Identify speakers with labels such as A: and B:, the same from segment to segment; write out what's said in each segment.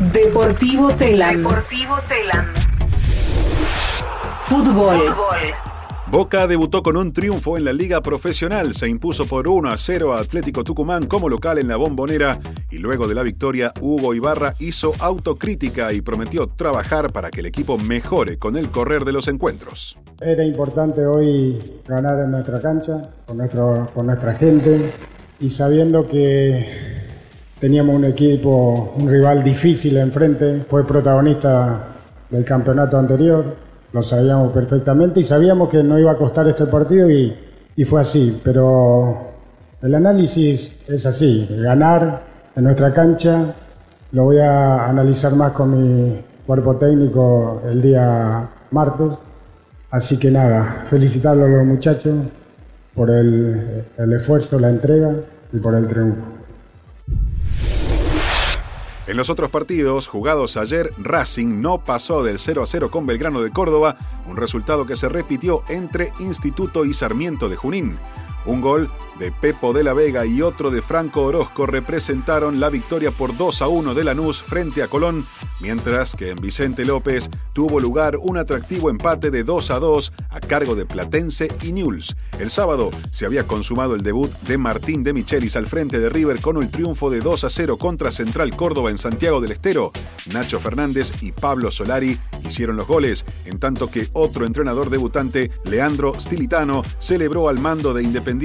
A: Deportivo Telam.
B: Deportivo Telam.
A: Fútbol.
C: Boca debutó con un triunfo en la liga profesional, se impuso por 1 a 0 a Atlético Tucumán como local en la bombonera y luego de la victoria Hugo Ibarra hizo autocrítica y prometió trabajar para que el equipo mejore con el correr de los encuentros.
D: Era importante hoy ganar en nuestra cancha, con, nuestro, con nuestra gente y sabiendo que teníamos un equipo, un rival difícil enfrente, fue protagonista del campeonato anterior, lo sabíamos perfectamente y sabíamos que no iba a costar este partido y, y fue así, pero el análisis es así, ganar en nuestra cancha, lo voy a analizar más con mi cuerpo técnico el día martes, así que nada, felicitarlos a los muchachos por el, el esfuerzo, la entrega y por el triunfo.
C: En los otros partidos jugados ayer, Racing no pasó del 0 a 0 con Belgrano de Córdoba, un resultado que se repitió entre Instituto y Sarmiento de Junín. Un gol de Pepo de la Vega y otro de Franco Orozco representaron la victoria por 2 a 1 de Lanús frente a Colón, mientras que en Vicente López tuvo lugar un atractivo empate de 2 a 2 a cargo de Platense y Newell's. El sábado se había consumado el debut de Martín de Michelis al frente de River con el triunfo de 2 a 0 contra Central Córdoba en Santiago del Estero. Nacho Fernández y Pablo Solari hicieron los goles, en tanto que otro entrenador debutante, Leandro Stilitano, celebró al mando de Independiente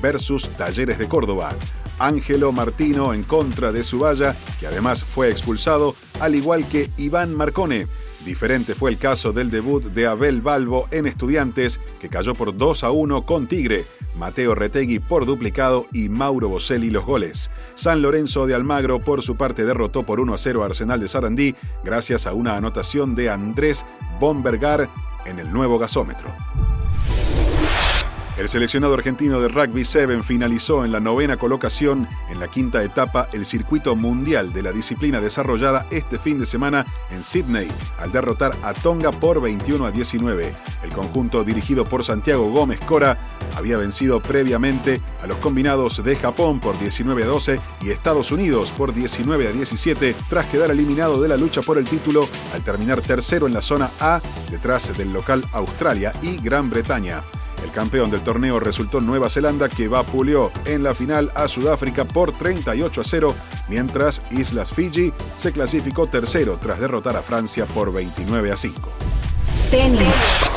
C: versus Talleres de Córdoba. Ángelo Martino en contra de Subaya, que además fue expulsado, al igual que Iván Marcone. Diferente fue el caso del debut de Abel Balbo en Estudiantes, que cayó por 2 a 1 con Tigre. Mateo Retegui por duplicado y Mauro Boselli los goles. San Lorenzo de Almagro por su parte derrotó por 1 a 0 a Arsenal de Sarandí gracias a una anotación de Andrés Bombergar en el nuevo gasómetro. El seleccionado argentino de Rugby 7 finalizó en la novena colocación en la quinta etapa el circuito mundial de la disciplina desarrollada este fin de semana en Sydney, al derrotar a Tonga por 21 a 19. El conjunto dirigido por Santiago Gómez Cora había vencido previamente a los combinados de Japón por 19 a 12 y Estados Unidos por 19 a 17 tras quedar eliminado de la lucha por el título al terminar tercero en la zona A detrás del local Australia y Gran Bretaña. El campeón del torneo resultó Nueva Zelanda que vapuleó en la final a Sudáfrica por 38 a 0, mientras Islas Fiji se clasificó tercero tras derrotar a Francia por 29 a 5.
A: Tenis.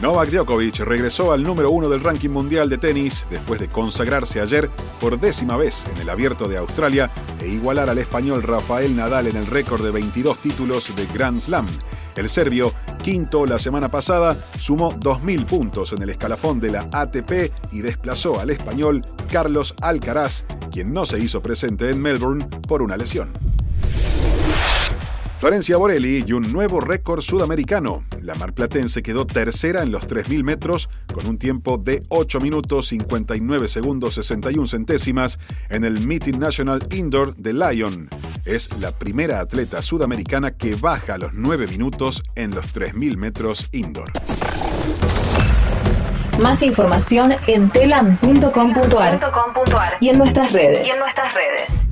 C: Novak Djokovic regresó al número uno del ranking mundial de tenis después de consagrarse ayer por décima vez en el Abierto de Australia e igualar al español Rafael Nadal en el récord de 22 títulos de Grand Slam. El serbio, quinto la semana pasada, sumó 2.000 puntos en el escalafón de la ATP y desplazó al español Carlos Alcaraz, quien no se hizo presente en Melbourne por una lesión. Florencia Borelli y un nuevo récord sudamericano. La marplatense quedó tercera en los 3.000 metros con un tiempo de 8 minutos 59 segundos 61 centésimas en el Meeting National Indoor de Lyon. Es la primera atleta sudamericana que baja los 9 minutos en los 3.000 metros indoor.
A: Más información en telam.com.ar y en nuestras redes.
B: Y en nuestras redes.